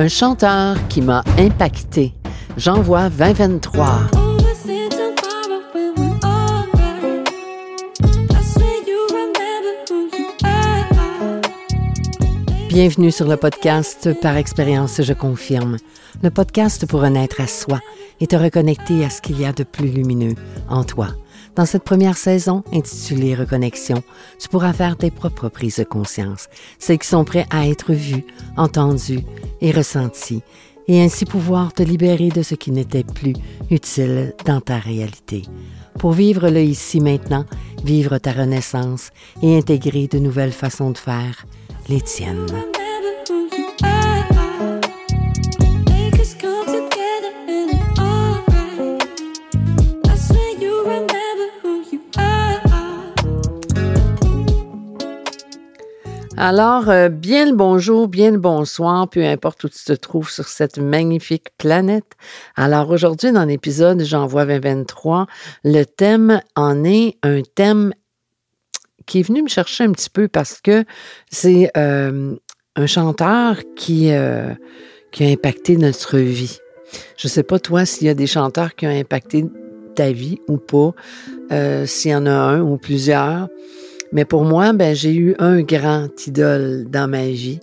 Un chanteur qui m'a impacté. J'envoie 2023. Bienvenue sur le podcast Par expérience, je confirme. Le podcast pour renaître à soi et te reconnecter à ce qu'il y a de plus lumineux en toi. Dans cette première saison, intitulée Reconnexion, tu pourras faire tes propres prises de conscience, celles qui sont prêtes à être vues, entendues et ressenties, et ainsi pouvoir te libérer de ce qui n'était plus utile dans ta réalité. Pour vivre le ici maintenant, vivre ta renaissance et intégrer de nouvelles façons de faire, les tiennes. Alors, euh, bien le bonjour, bien le bonsoir, peu importe où tu te trouves sur cette magnifique planète. Alors, aujourd'hui, dans l'épisode J'envoie 2023, le thème en est un thème qui est venu me chercher un petit peu parce que c'est euh, un chanteur qui, euh, qui a impacté notre vie. Je ne sais pas, toi, s'il y a des chanteurs qui ont impacté ta vie ou pas, s'il y en a un ou plusieurs. Mais pour moi, ben, j'ai eu un grand idole dans ma vie.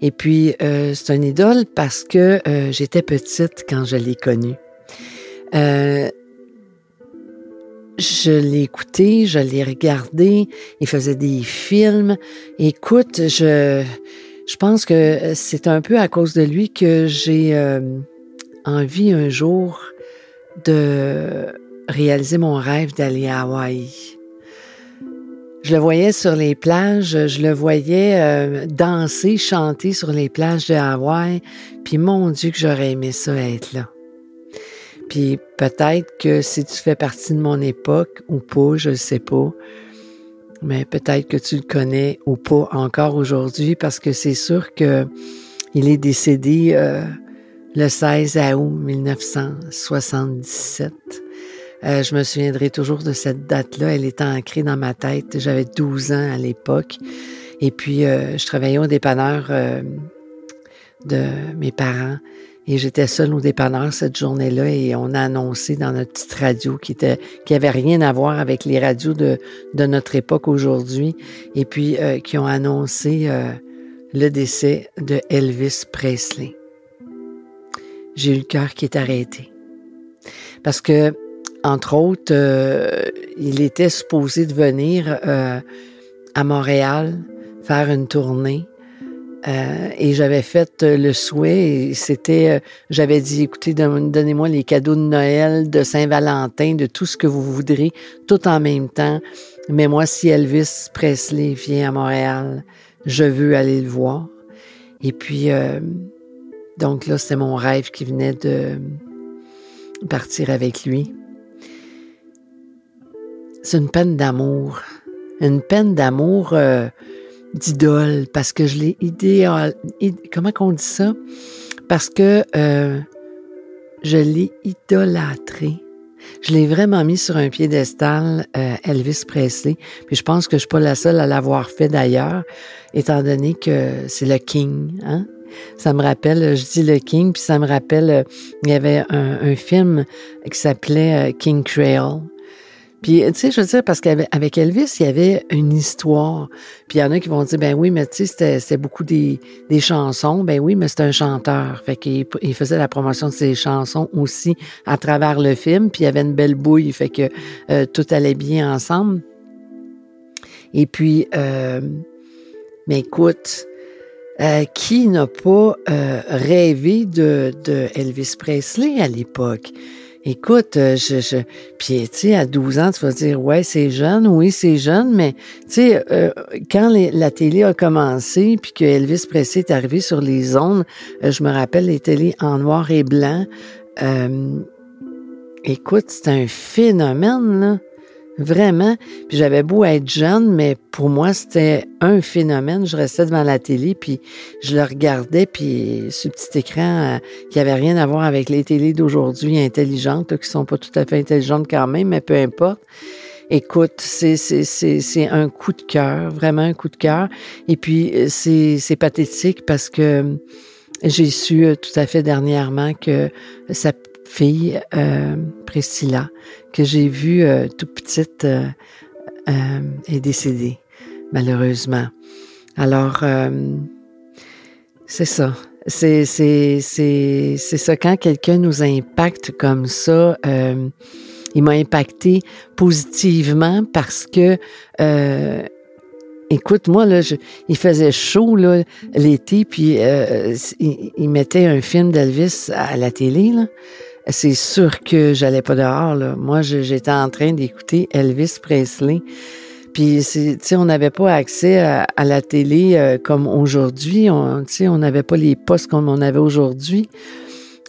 Et puis, euh, c'est un idole parce que euh, j'étais petite quand je l'ai connu. Euh, je l'ai écouté, je l'ai regardé, il faisait des films. Écoute, je, je pense que c'est un peu à cause de lui que j'ai envie un jour de réaliser mon rêve d'aller à Hawaï. Je le voyais sur les plages, je le voyais euh, danser, chanter sur les plages de Hawaï, puis mon Dieu que j'aurais aimé ça être là. Puis peut-être que si tu fais partie de mon époque ou pas, je ne sais pas, mais peut-être que tu le connais ou pas encore aujourd'hui parce que c'est sûr que il est décédé euh, le 16 août 1977. Euh, je me souviendrai toujours de cette date-là. Elle est ancrée dans ma tête. J'avais 12 ans à l'époque. Et puis, euh, je travaillais au dépanneur euh, de mes parents. Et j'étais seule au dépanneur cette journée-là et on a annoncé dans notre petite radio qui était qui avait rien à voir avec les radios de, de notre époque aujourd'hui et puis qui ont annoncé le décès de Elvis Presley. J'ai eu le cœur qui est arrêté. Parce que entre autres, euh, il était supposé de venir euh, à Montréal faire une tournée. Euh, et j'avais fait le souhait, c'était, j'avais dit, écoutez, donnez-moi les cadeaux de Noël, de Saint-Valentin, de tout ce que vous voudrez, tout en même temps. Mais moi, si Elvis Presley vient à Montréal, je veux aller le voir. Et puis, donc là, c'est mon rêve qui venait de partir avec lui c'est une peine d'amour. Une peine d'amour euh, d'idole, parce que je l'ai idéal. Comment qu'on dit ça? Parce que euh, je l'ai idolâtré. Je l'ai vraiment mis sur un piédestal, euh, Elvis Presley. Puis je pense que je suis pas la seule à l'avoir fait d'ailleurs, étant donné que c'est le King. Hein? Ça me rappelle, je dis le King, puis ça me rappelle, il y avait un, un film qui s'appelait King Trail. Puis, tu sais, je veux dire, parce qu'avec Elvis, il y avait une histoire. Puis, il y en a qui vont dire, ben oui, mais tu sais, c'était beaucoup des, des, chansons. Ben oui, mais c'est un chanteur. Fait qu'il il faisait la promotion de ses chansons aussi à travers le film. Puis, il y avait une belle bouille. Fait que euh, tout allait bien ensemble. Et puis, euh, mais écoute, euh, qui n'a pas euh, rêvé de, de Elvis Presley à l'époque? Écoute, euh, je, je sais, à 12 ans, tu vas dire, ouais, c'est jeune, oui, c'est jeune, mais tu sais, euh, quand la télé a commencé, puis que Elvis Presley est arrivé sur les ondes, euh, je me rappelle les télés en noir et blanc. écoute, c'est un phénomène, là. Vraiment. Puis j'avais beau être jeune, mais pour moi, c'était un phénomène. Je restais devant la télé, puis je le regardais, puis ce petit écran euh, qui avait rien à voir avec les télés d'aujourd'hui intelligentes, qui sont pas tout à fait intelligentes quand même, mais peu importe. Écoute, c'est, un coup de cœur, vraiment un coup de cœur. Et puis, c'est, c'est pathétique parce que j'ai su tout à fait dernièrement que sa fille, Priscilla, que j'ai vue tout petite, est décédée, malheureusement. Alors, c'est ça. C'est, c'est, c'est, c'est ça. Quand quelqu'un nous impacte comme ça, euh, il m'a impacté positivement parce que, euh, écoute, moi, là, je, il faisait chaud là, l'été, puis euh, il, il, mettait un film d'Elvis à la télé. Là. C'est sûr que j'allais pas dehors. Là. Moi, j'étais en train d'écouter Elvis Presley. Puis, tu on n'avait pas accès à, la télé euh, comme aujourd'hui. Tu on n'avait pas les postes comme on avait aujourd'hui.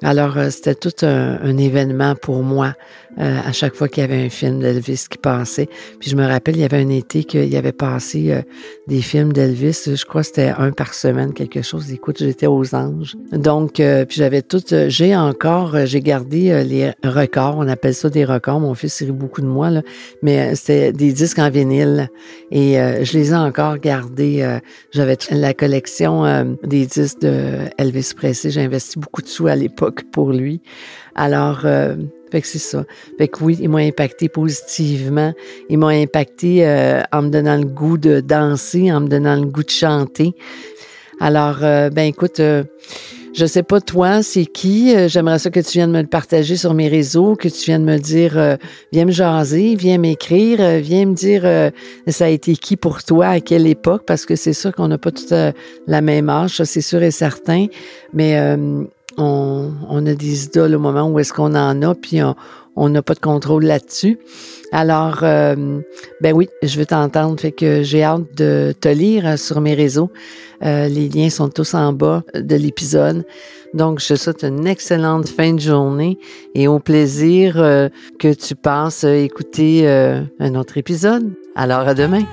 Alors, euh, c'était tout un, événement pour moi. Euh, à chaque fois qu'il y avait un film d'Elvis qui passait. Puis je me rappelle, il y avait un été qu'il y avait passé euh, des films d'Elvis. Je crois que c'était un par semaine, quelque chose. Écoute, j'étais aux anges. Donc, euh, puis j'avais tout... j'ai encore... j'ai gardé les records. On appelle ça des records. Mon fils rit beaucoup de moi, là. Mais c'était des disques en vinyle. Et je les ai encore gardés. j'avais la collection des disques de Elvis Presley. J'ai investi beaucoup de sous à l'époque pour lui. Alors... Fait que c'est ça. Fait que oui, ils m'ont impacté positivement. Ils m'ont impacté euh, en me donnant le goût de danser, en me donnant le goût de chanter. Alors, euh, ben écoute, euh, je sais pas toi, c'est qui. J'aimerais ça que tu viennes me le partager sur mes réseaux, que tu viennes me dire, viens me jaser, viens m'écrire, viens me dire ça a été qui pour toi, à quelle époque, parce que c'est sûr qu'on n'a pas toute la même âge, ça c'est sûr et certain. Mais on, a des idoles au moment où est-ce qu'on en a, puis on n'a pas de contrôle là-dessus. Alors, euh, ben oui, je veux t'entendre, fait que j'ai hâte de te lire sur mes réseaux. Euh, les liens sont tous en bas de l'épisode. Donc, je te souhaite une excellente fin de journée et au plaisir euh, que tu passes écouter un autre épisode. Alors, à demain.